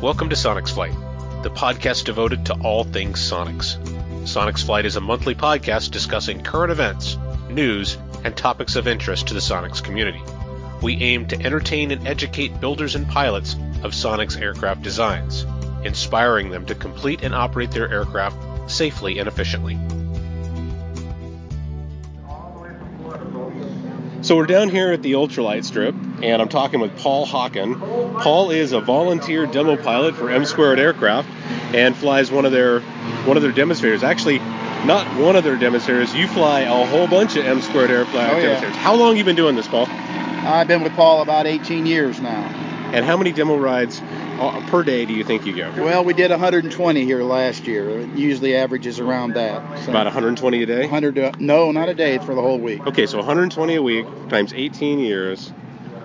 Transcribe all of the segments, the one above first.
Welcome to Sonex Flight, the podcast devoted to all things Sonex. Sonex Flight is a monthly podcast discussing current events, news, and topics of interest to the Sonex community. We aim to entertain and educate builders and pilots of Sonex aircraft designs, inspiring them to complete and operate their aircraft safely and efficiently. So we're down here at the ultralight strip, and I'm talking with Paul Hawken. Paul is a volunteer demo pilot for M Squared Aircraft, and flies one of their one of their demonstrators. Actually, not one of their demonstrators. You fly a whole bunch of M Squared Aircraft Oh, yeah. How long you been doing this, Paul? I've been with Paul about 18 years now. And how many demo rides uh, per day do you think you go? Well, we did 120 here last year. It usually averages around that. So About 120 a day. 100. uh, No, not a day for the whole week. Okay, so 120 a week times 18 years.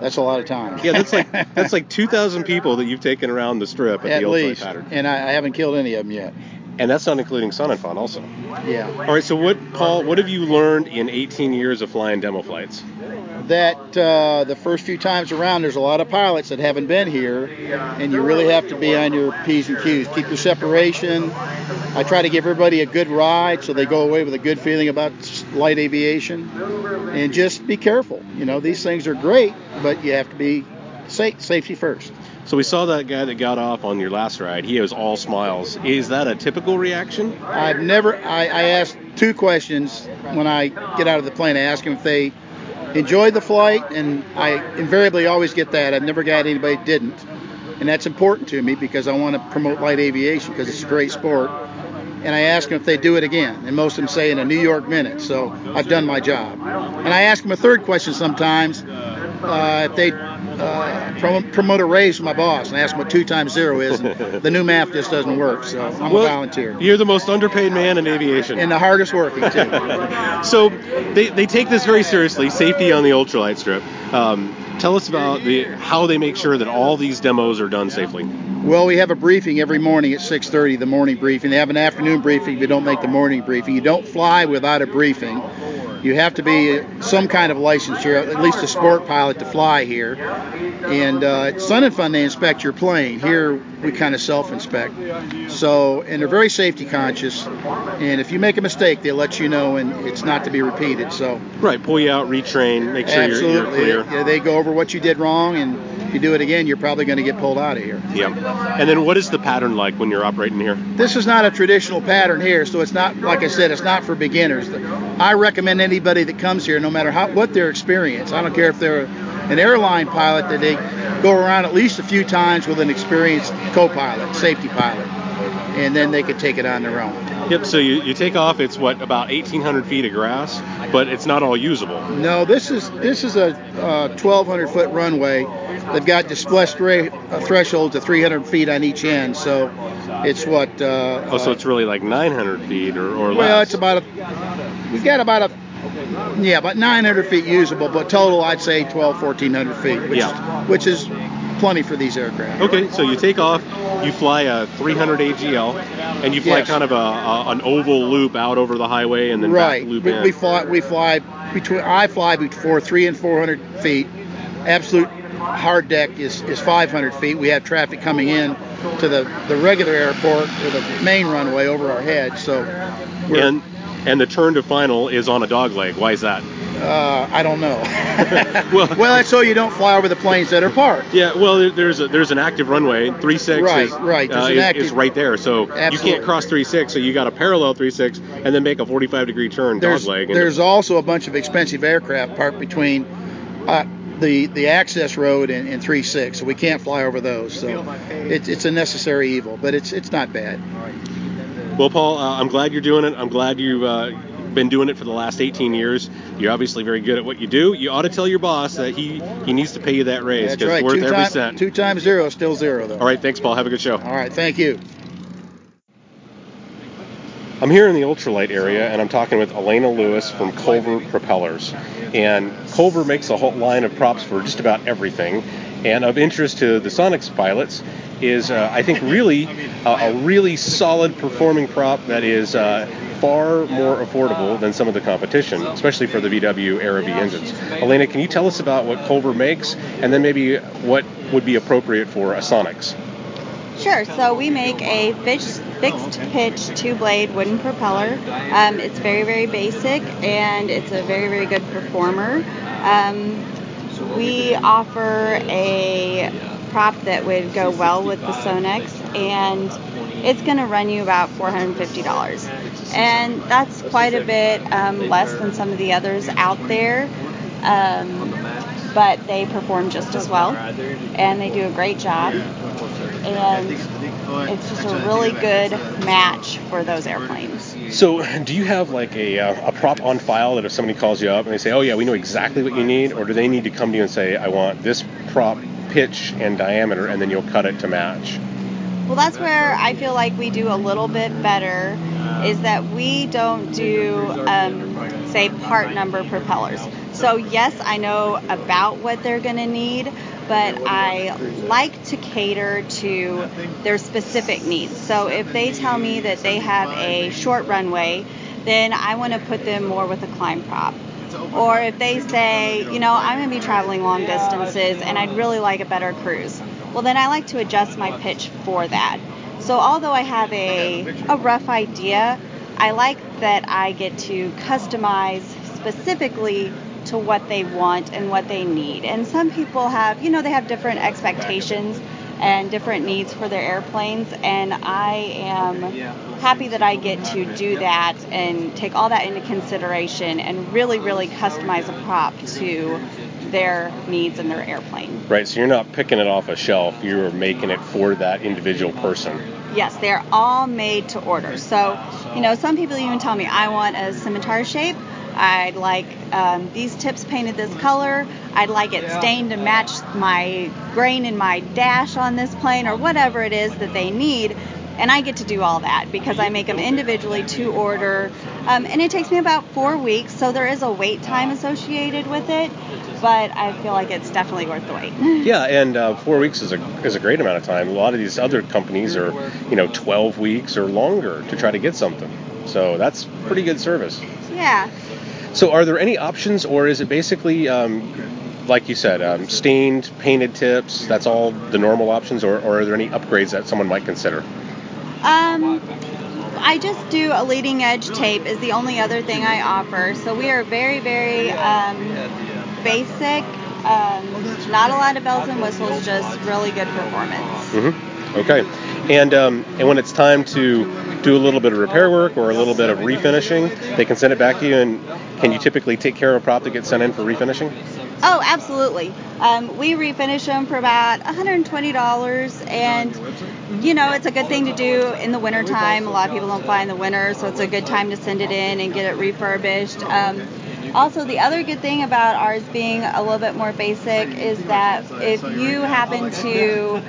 That's a lot of time. Yeah, that's like that's like 2,000 people that you've taken around the strip at, at the least. pattern, And I, I haven't killed any of them yet. and that's not including Sun and Fun also. Yeah. All right, so what, Paul? What have you learned in 18 years of flying demo flights? That uh, the first few times around, there's a lot of pilots that haven't been here, and you really have to be on your P's and Q's. Keep your separation. I try to give everybody a good ride so they go away with a good feeling about light aviation. And just be careful. You know, these things are great, but you have to be safe, safety first. So we saw that guy that got off on your last ride. He was all smiles. Is that a typical reaction? I've never, I, I ask two questions when I get out of the plane. I ask them if they enjoyed the flight, and I invariably always get that. I've never got anybody didn't. And that's important to me because I want to promote light aviation because it's a great sport. And I ask them if they do it again. And most of them say in a New York minute. So I've done my job. And I ask them a third question sometimes uh, if they uh, promote, promote a raise from my boss. And I ask them what two times zero is. And the new math just doesn't work. So I'm a volunteer. You're the most underpaid man in aviation. And the hardest working, too. so they, they take this very seriously, safety on the ultralight strip. Um, tell us about the how they make sure that all these demos are done safely. Well, we have a briefing every morning at 6:30, the morning briefing. They have an afternoon briefing. We don't make the morning briefing. You don't fly without a briefing. You have to be some kind of licensure, at least a sport pilot, to fly here. And uh, at Sun and Fun, they inspect your plane. Here, we kind of self-inspect. So, and they're very safety conscious. And if you make a mistake, they'll let you know, and it's not to be repeated. So, Right, pull you out, retrain, make sure you're, you're absolutely, clear. Yeah, they go over what you did wrong, and if you do it again, you're probably going to get pulled out of here. Yeah. And then what is the pattern like when you're operating here? This is not a traditional pattern here, so it's not like I said, it's not for beginners. I recommend anybody that comes here, no matter how what their experience. I don't care if they're an airline pilot, that they go around at least a few times with an experienced co-pilot, safety pilot, and then they could take it on their own. Yep. So you, you take off. It's what about 1,800 feet of grass, but it's not all usable. No, this is this is a uh, 1,200 foot runway. They've got display stra- uh, thresholds of 300 feet on each end, so it's what. Uh, Oh, so it's really like 900 feet or, or less. Well, it's about a. We've got about a. Yeah, about 900 feet usable, but total I'd say 12, 1400 feet, which, Yeah. which is plenty for these aircraft. Okay, so you take off, you fly a 300 AGL, and you fly Yes. kind of a, a an oval loop out over the highway and then Right. back loop We, in. we fly. We fly between. I fly before three and 400 feet. Absolute hard deck is, is 500 feet. We have traffic coming in to the, the regular airport or the main runway over our head. So we're, and and the turn to final is on a dog leg. Why is that? uh, I don't know. Well- well, that's so you don't fly over the planes that are parked. Yeah, well, there's a, there's an active runway. Three six Right, is, right, there's uh, is, active- is right there. So you can't cross three six. So you got to parallel three six and then make a 45 degree turn there's, dog leg. and- there's also a bunch of expensive aircraft parked between uh, the the access road and, and 36, so we can't fly over those. So it's it's a necessary evil, but it's it's not bad. Well, Paul, uh, I'm glad you're doing it. I'm glad you've uh, been doing it for the last 18 years. You're obviously very good at what you do. You ought to tell your boss that he he needs to pay you that raise because right. it's worth two, every time- cent. two times zero is still zero, though. All right, thanks, Paul. Have a good show. All right. Thank you. I'm here in the ultralight area, and I'm talking with Elena Lewis from Culver Propellers. And Culver makes a whole line of props for just about everything. And of interest to the Sonex pilots is, uh, I think, really uh, a really solid performing prop that is uh, far more affordable than some of the competition, especially for the VW AeroVee engines. Elena, can you tell us about what Culver makes, and then maybe what would be appropriate for a Sonex? Sure. So we make a fixed, fixed pitch two blade wooden propeller. Um, it's very, very basic and it's a very, very good performer. Um, we offer a prop that would go well with the Sonex and it's going to run you about $450. And that's quite a bit um, less than some of the others out there. Um, but they perform just as well and they do a great job. And it's just a really good match for those airplanes. So, do you have like a, uh, a prop on file that if somebody calls you up and they say, "Oh yeah, we know exactly what you need," or do they need to come to you and say, "I want this prop pitch and diameter," and then you'll cut it to match? Well, that's where I feel like we do a little bit better is that we don't do, um, say, part number propellers. So, yes, I know about what they're going to need, but I like to cater to their specific needs. So, if they tell me that they have a short runway, then I want to put them more with a climb prop. Or if they say, you know, I'm going to be traveling long distances and I'd really like a better cruise, well, then I like to adjust my pitch for that. So, although I have a, a rough idea, I like that I get to customize specifically to what they want and what they need. And some people have, you know, they have different expectations and different needs for their airplanes and I am happy that I get to do that and take all that into consideration and really really customize a prop to their needs and their airplane. Right, so you're not picking it off a shelf, you're making it for that individual person. Yes, they're all made to order. So, you know, some people even tell me I want a scimitar shape. I'd like um, these tips painted this color. I'd like it stained to match my grain in my dash on this plane or whatever it is that they need. And I get to do all that because I make them individually to order. Um, and it takes me about four weeks, so there is a wait time associated with it. But I feel like it's definitely worth the wait. Yeah, and uh, four weeks is a is a great amount of time. A lot of these other companies are, you know, 12 weeks or longer to try to get something. So that's pretty good service. Yeah. So, are there any options, or is it basically, um, like you said, um, stained, painted tips? That's all the normal options, or, or, are there any upgrades that someone might consider? Um, I just do a leading edge tape is the only other thing I offer. So we are very, very um, basic. Um, not a lot of bells and whistles, just really good performance. Mm-hmm. Okay. And um, and when it's time to do a little bit of repair work or a little bit of refinishing, they can send it back to you. And can you typically take care of a prop that gets sent in for refinishing? Oh, absolutely. Um, we refinish them for about $120, and you know it's a good thing to do in the wintertime. A lot of people don't fly in the winter, so it's a good time to send it in and get it refurbished. Um, also, the other good thing about ours being a little bit more basic is that if you happen to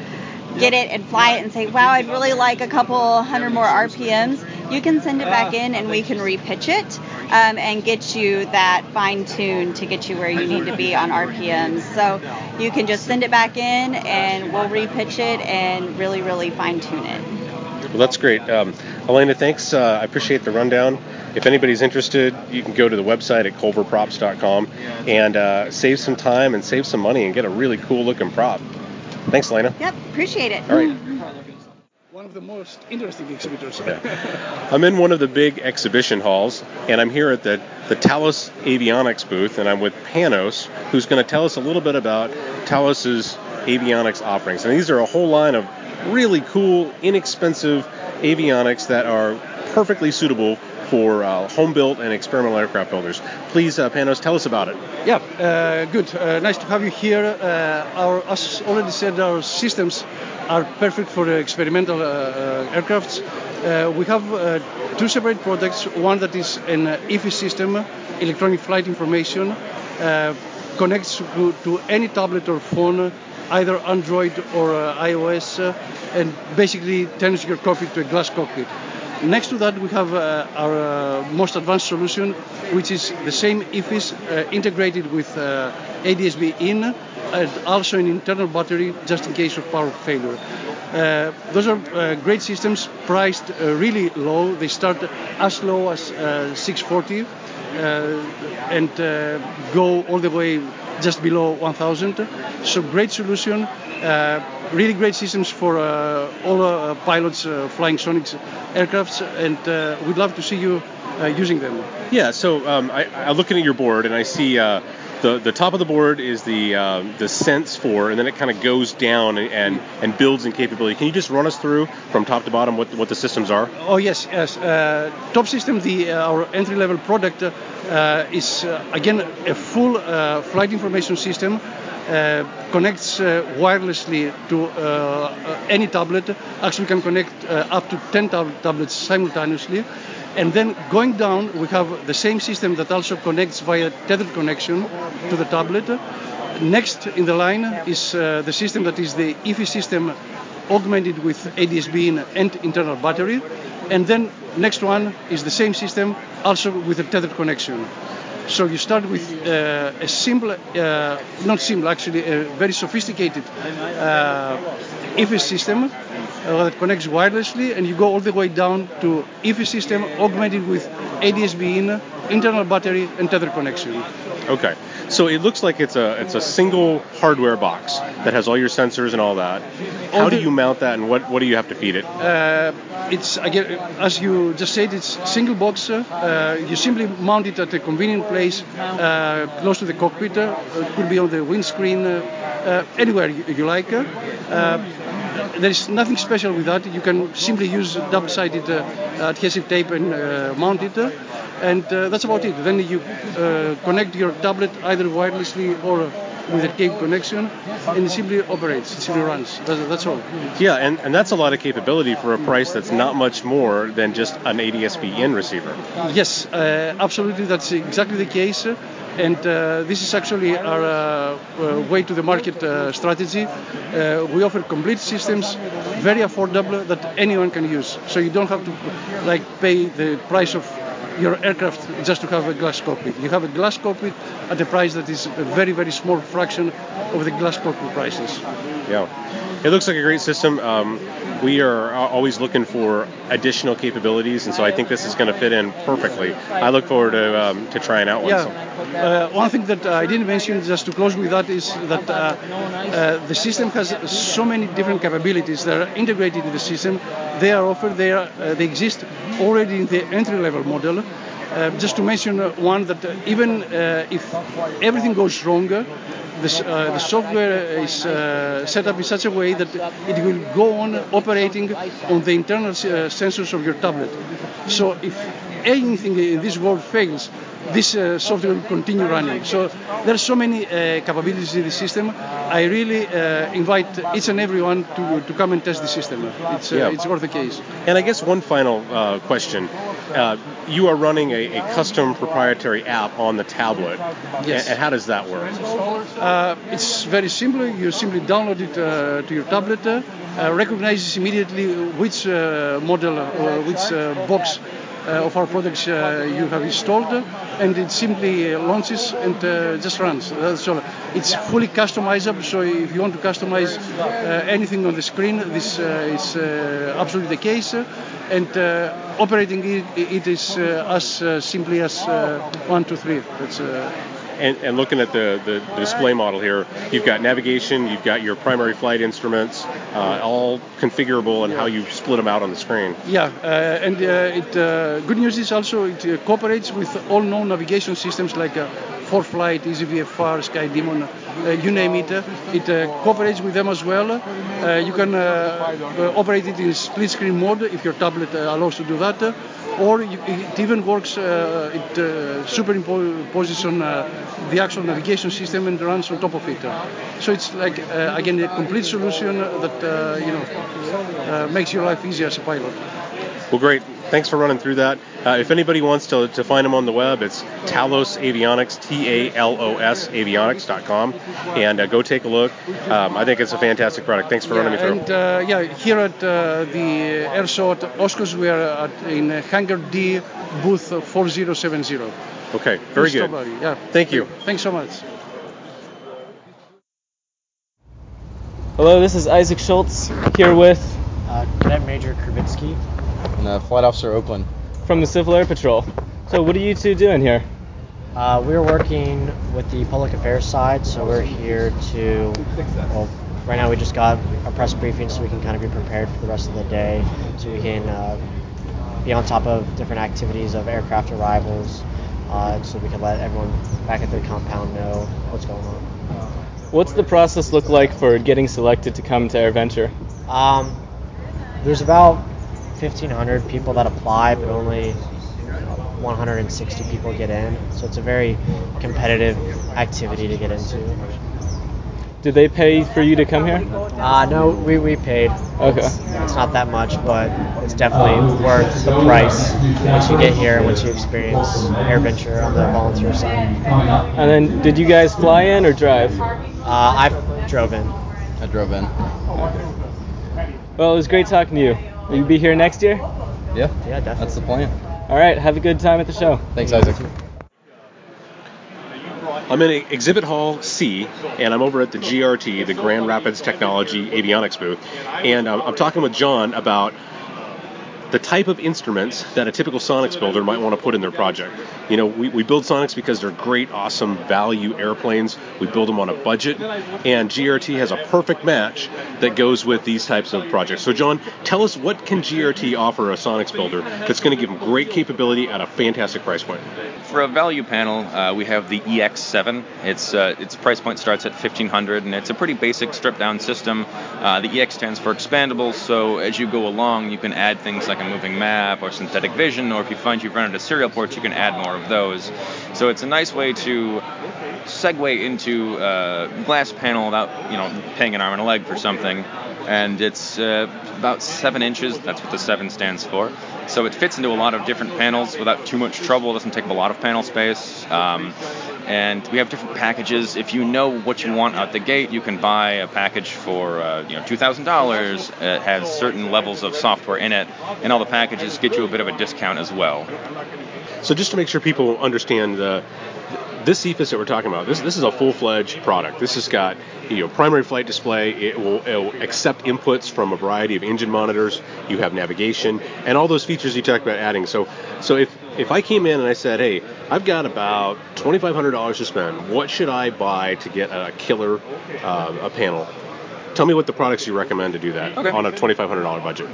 get it and fly it and say, wow, I'd really like a couple hundred more RPMs, you can send it back in and we can repitch it um, and get you that fine tune to get you where you need to be on RPMs. So you can just send it back in and we'll repitch it and really, really fine tune it. Well, that's great. Um, Elena, thanks. Uh, I appreciate the rundown. If anybody's interested, you can go to the website at culverprops.com and uh, save some time and save some money and get a really cool looking prop. Thanks, Lena. Yep, appreciate it. All right. One of the most interesting exhibitors. Yeah. I'm in one of the big exhibition halls, and I'm here at the, the Talos Avionics booth, and I'm with Panos, who's going to tell us a little bit about Talos's avionics offerings. And these are a whole line of really cool, inexpensive avionics that are perfectly suitable for uh, home built and experimental aircraft builders. Please, uh, Panos, tell us about it. Yeah, uh, good. Uh, nice to have you here. Uh, our, as already said, our systems are perfect for experimental uh, aircrafts. we have two separate products. One that is an EFIS system, electronic flight information, connects to, to, any tablet or phone either Android or uh, iOS, uh, and basically turns your cockpit to a glass cockpit. Next to that, we have uh, our uh, most advanced solution, which is the same EFIS uh, integrated with uh, ADS-B in and also an internal battery just in case of power failure. Uh, those are uh, great systems priced really low. They start as low as 640 and go all the way just below 1,000. So great solution. Uh, really great systems for uh, all uh, pilots uh, flying Sonex aircrafts, and uh, we'd love to see you uh, using them. Yeah, so um, I, I'm looking at your board and I see uh, the the top of the board is the uh, the Sense 4, and then it kind of goes down and, and and builds in capability. Can you just run us through from top to bottom what what the systems are? Oh yes, yes. Uh, top system, the uh, our entry-level product uh, is uh, again a full uh, flight information system. Uh, connects uh, wirelessly to uh, any tablet. Actually, we can connect up to 10 tab- tablets simultaneously. And then going down, we have the same system that also connects via tethered connection to the tablet. Next in the line is the system that is the EFIS system augmented with ADSB and internal battery. And then next one is the same system also with a tethered connection. So you start with uh, a simple, uh, not simple actually, a very sophisticated uh, system uh, that connects wirelessly, and you go all the way down to EFIS system augmented with ADSB in, internal battery, and tether connection. Okay, so it looks like it's a it's a single hardware box that has all your sensors and all that. How do you mount that, and what what do you have to feed it? Uh, it's again, as you just said, it's single box. Uh, you simply mount it at a convenient place, uh, close to the cockpit. Uh, it could be on the windscreen, uh, uh, anywhere you, you like. Uh, there is nothing special with that. You can simply use double-sided uh, adhesive tape and uh, mount it, uh, and uh, that's about it. Then you uh, connect your tablet either wirelessly or with a cable connection, and it simply operates. It simply runs. That's, that's all. Yeah, and, and that's a lot of capability for a price that's not much more than just an ADSB in receiver. Yes, uh, absolutely. That's exactly the case. And uh, this is actually our uh, uh, way to the market uh, strategy. Uh, we offer complete systems, very affordable, that anyone can use. So you don't have to like pay the price of your aircraft just to have a glass cockpit. You have a glass cockpit at a price that is a very, very small fraction of the glass cockpit prices. Yeah, it looks like a great system. Um, we are always looking for additional capabilities, and so I think this is going to fit in perfectly. I look forward to um, to trying out one. Yeah. Uh, one thing that I didn't mention, just to close with that, is that uh, uh, the system has so many different capabilities that are integrated in the system. They are offered, they, are, uh, they exist already in the entry-level model. Uh, just to mention uh, one that uh, even uh, if everything goes wrong, uh, the, uh, the software is uh, set up in such a way that it will go on operating on the internal uh, sensors of your tablet. So if anything in this world fails, this uh, software will continue running. So there are so many uh, capabilities in the system. I really uh, invite each and everyone to, to come and test the system. It's, uh, Yeah. it's worth the case. And I guess one final uh, question: uh, You are running a, a custom proprietary app on the tablet, Yes. and, how does that work? Uh, it's very simple. You simply download it uh, to your tablet, uh, uh, recognizes immediately which uh, model or which uh, box uh, of our products uh, you have installed, and it simply uh, launches and uh, just runs. That's all. It's fully customizable, so if you want to customize uh, anything on the screen, this uh, is uh, absolutely the case. And uh, operating it, it is uh, as uh, simply as uh, one, two, three. That's uh, And, and looking at the, the, the display model here, you've got navigation, you've got your primary flight instruments, uh, all configurable and how you split them out on the screen. Yeah, uh, and uh, it, uh, good news is also it uh, cooperates with all known navigation systems like uh, ForeFlight, EasyVFR, SkyDemon, uh, you name it. Uh, it uh, cooperates with them as well. Uh, you can uh, operate it in split screen mode if your tablet allows to do that. Or you, it even works, it superimposes on the actual navigation system and runs on top of it. So it's like, again, a complete solution that you know makes your life easier as a pilot. Well, great. Thanks for running through that. Uh, if anybody wants to, to find them on the web, it's Talos Avionics, T A L O S avionics.com, and uh, go take a look. Um, I think it's a fantastic product. Thanks for running me through. And uh, yeah, here at uh, the air show at Oshkosh, we are at, in uh, Hangar D, booth 4070. Okay, very good. Yeah. Thank you. Thanks so much. Hello, this is Isaac Schultz here with Uh, Cadet Major Kravitsky. And uh, Flight Officer Oakland. from the Civil Air Patrol. So, what are you two doing here? Uh, we're working with the public affairs side, so we're here to. Well, right now we just got a press briefing, so we can kind of be prepared for the rest of the day, so we can uh, be on top of different activities of aircraft arrivals, uh, so we can let everyone back at the compound know what's going on. What's the process look like for getting selected to come to AirVenture? Um, there's about 1,500 people that apply, but only 160 people get in. So it's a very competitive activity to get into. Did they pay for you to come here? Uh, no, we, we paid. Okay. It's, it's not that much, but it's definitely worth the price once you get here and once you experience air AirVenture on the volunteer side. And then, did you guys fly in or drive? Uh, I drove in. I drove in. Well, it was great talking to you. Will you be here next year? Yeah, Yeah, definitely. that's the plan. All right. Have a good time at the show. Thanks, Isaac. I'm in Exhibit Hall C, and I'm over at the GRT, the Grand Rapids Technology Avionics booth, and um, I'm talking with John about the type of instruments that a typical Sonex builder might want to put in their project. You know, we, we build Sonex because they're great, awesome value airplanes. We build them on a budget, and GRT has a perfect match that goes with these types of projects. So, John, tell us what can GRT offer a Sonex builder that's going to give them great capability at a fantastic price point. For a value panel, uh, we have the EX7. Its uh, its price point starts at 1500, and it's a pretty basic stripped down system. Uh, the EX stands for expandable, so as you go along, you can add things like a moving map or synthetic vision, or if you find you've run of serial ports, you can add more of those. So it's a nice way to segue into a glass panel without you know paying an arm and a leg for something. And it's uh, about seven inches. That's what the seven stands for. So it fits into a lot of different panels without too much trouble. It doesn't take up a lot of panel space. Um, and we have different packages. If you know what you want out the gate, you can buy a package for uh, you know two thousand dollars. It has certain levels of software in it, and all the packages get you a bit of a discount as well. So just to make sure people understand the this EFIS that we're talking about, this this is a full-fledged product. This has got you know primary flight display. It will, it will accept inputs from a variety of engine monitors. You have navigation and all those features you talked about adding. So so if if I came in and I said, hey, I've got about $2,500 to spend. What should I buy to get a killer uh, a panel? Tell me what the products you recommend to do that Okay. on a $2,500 budget.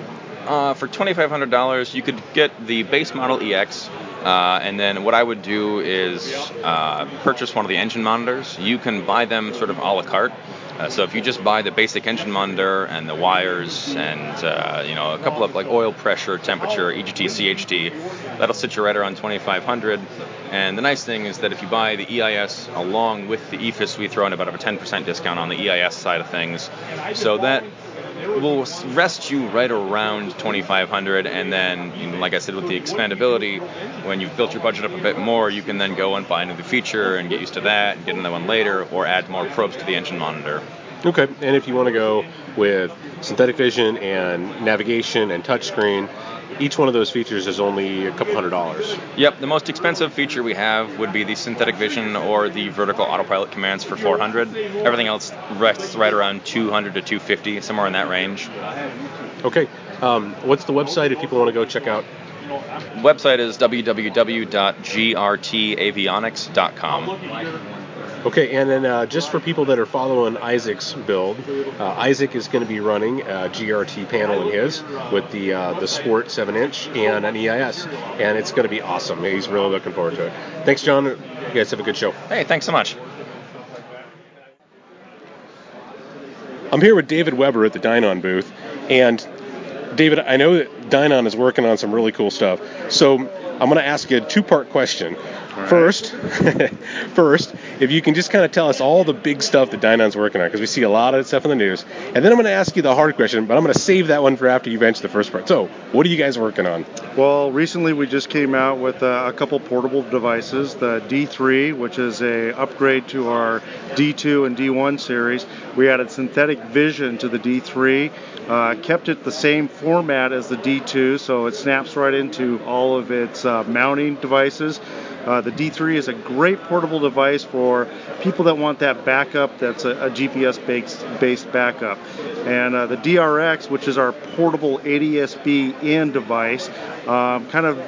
Uh, for $2,500, you could get the base model EX, uh, and then what I would do is uh, purchase one of the engine monitors. You can buy them sort of a la carte. Uh, so if you just buy the basic engine monitor and the wires and uh, you know a couple of like oil pressure, temperature, EGT, CHT, that'll sit you right around 2,500. And the nice thing is that if you buy the EIS along with the EFIS, we throw in about a 10% discount on the EIS side of things. So that will rest you right around 2500 and then like i said with the expandability when you've built your budget up a bit more you can then go and buy another feature and get used to that and get another one later or add more probes to the engine monitor Okay, and if you want to go with synthetic vision and navigation and touchscreen, each one of those features is only a couple hundred dollars. yep the most expensive feature we have would be the synthetic vision or the vertical autopilot commands for 400 everything else rests right around 200 to 250 somewhere in that range Okay, um, what's the website if people want to go check out? website is www.grtavionics.com Okay, and then uh, just for people that are following Isaac's build, uh, Isaac is going to be running a GRT panel in his with the uh, the Sport 7 inch and an EIS, and it's going to be awesome. He's really looking forward to it. Thanks, John. You guys have a good show. hey thanks so much I'm here with David Weber at the Dynon booth, and David, I know that Dynon is working on some really cool stuff. So I'm going to ask you a two-part question. First, first, if you can just kind of tell us all the big stuff that Dynon's working on, because we see a lot of stuff in the news. And then I'm going to ask you the hard question, but I'm going to save that one for after you've answered the first part. So, what are you guys working on? Well, recently we just came out with uh, a couple portable devices. The D3, which is a upgrade to our D2 and D1 series. We added synthetic vision to the D3. Uh, kept it the same format as the D2, so it snaps right into all of its uh, mounting devices. Uh, the D3 is a great portable device for people that want that backup that's a, a GPS based, based backup. And uh, the DRX, which is our portable ADSB in device, um, kind of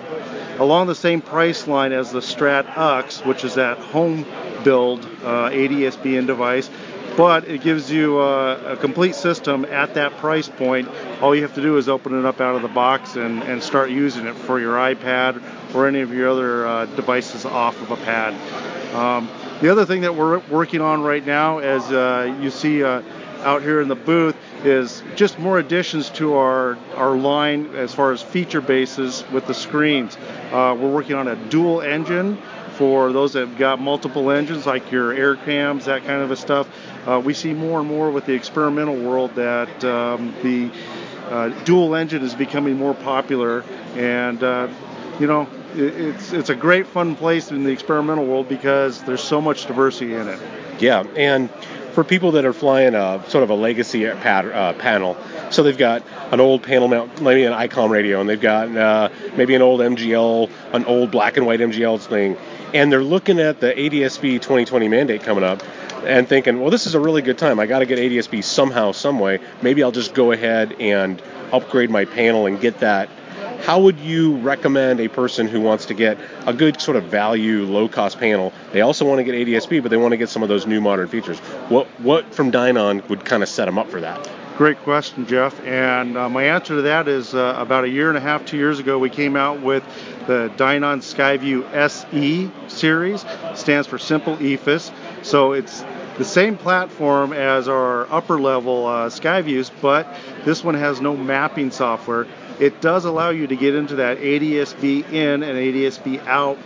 along the same price line as the Strat Ux, which is that home build uh, ADSB in device but it gives you a, a, complete system at that price point. All you have to do is open it up out of the box and, and start using it for your iPad or any of your other uh, devices off of a pad. Um, the other thing that we're working on right now, as uh, you see uh, out here in the booth, is just more additions to our, our line as far as feature bases with the screens. Uh, we're working on a dual engine for those that have got multiple engines, like your AirCams, that kind of a stuff. Uh, we see more and more with the experimental world that um, the uh, dual engine is becoming more popular, and uh, you know it, it's it's a great fun place in the experimental world because there's so much diversity in it. Yeah, and for people that are flying a sort of a legacy uh, panel, so they've got an old panel mount, maybe an ICOM radio, and they've got uh, maybe an old MGL, an old black and white MGL thing, and they're looking at the ADSB 2020 mandate coming up and thinking, well, this is a really good time. I got to get ADSB somehow, some way. Maybe I'll just go ahead and upgrade my panel and get that. How would you recommend a person who wants to get a good sort of value, low cost panel? They also want to get ADSB, but they want to get some of those new modern features. What what from Dynon would kind of set them up for that? Great question, Jeff. And uh, my answer to that is uh, about a year and a half, two years ago, we came out with the Dynon Skyview SE series. Stands for Simple EFIS. So it's the same platform as our upper level uh, Skyviews, but this one has no mapping software. It does allow you to get into that ADSB in and ADSB out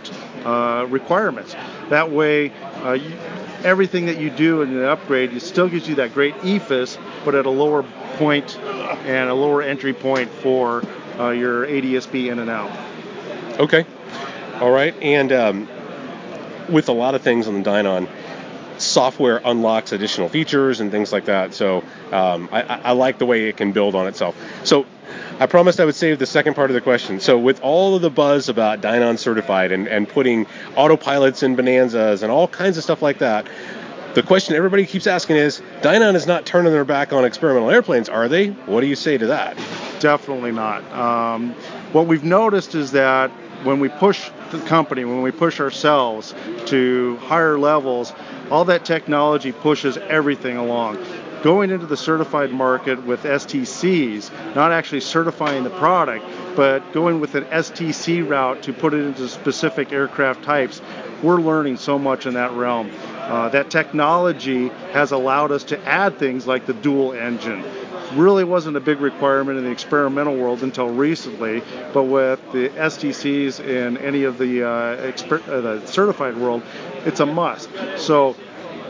uh, requirements. That way, uh, you, everything that you do in the upgrade, it still gives you that great EFIS, but at a lower point and a lower entry point for uh, your ADSB in and out. Okay. All right. And um, with a lot of things on the Dynon, software unlocks additional features and things like that. So um, I, I, like the way it can build on itself. So I promised I would save the second part of the question. So with all of the buzz about Dynon certified and, and putting autopilots in Bonanzas and all kinds of stuff like that, the question everybody keeps asking is Dynon is not turning their back on experimental airplanes, are they? What do you say to that? Definitely not. Um, what we've noticed is that when we push the company, when we push ourselves to higher levels, all that technology pushes everything along. Going into the certified market with STCs, not actually certifying the product, but going with an STC route to put it into specific aircraft types, we're learning so much in that realm. Uh, that technology has allowed us to add things like the dual engine, really wasn't a big requirement in the experimental world until recently, but with the STCs and any of the, uh, exper- uh, the certified world, it's a must. So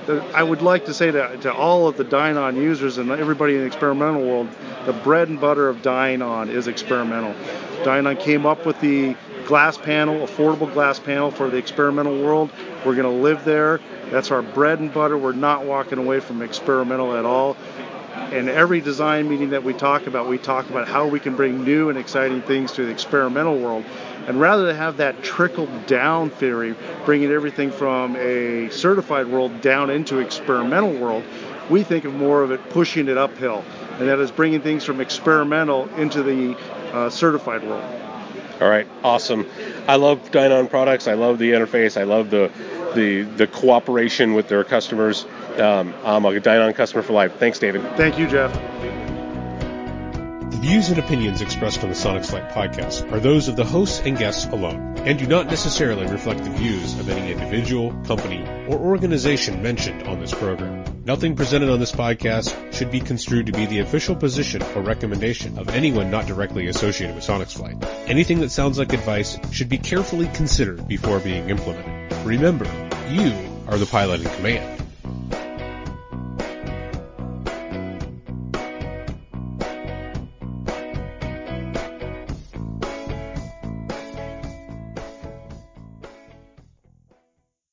uh, I would like to say to, to all of the Dynon users and everybody in the experimental world, the bread and butter of Dynon is experimental. Dynon came up with the glass panel, affordable glass panel for the experimental world. We're going to live there. That's our bread and butter. We're not walking away from experimental at all in every design meeting that we talk about, we talk about how we can bring new and exciting things to the experimental world. And rather than have that trickle down theory, bringing everything from a certified world down into experimental world, we think of more of it pushing it uphill. And that is bringing things from experimental into the uh, certified world. All right, awesome. I love Dynon products. I love the interface. I love the the the cooperation with their customers. Um, I'm a Dynon customer for life. Thanks, David. Thank you, Jeff. The views and opinions expressed on the Sonex Flight podcast are those of the hosts and guests alone, and do not necessarily reflect the views of any individual, company, or organization mentioned on this program. Nothing presented on this podcast should be construed to be the official position or recommendation of anyone not directly associated with Sonex Flight. Anything that sounds like advice should be carefully considered before being implemented. Remember, you are the pilot in command.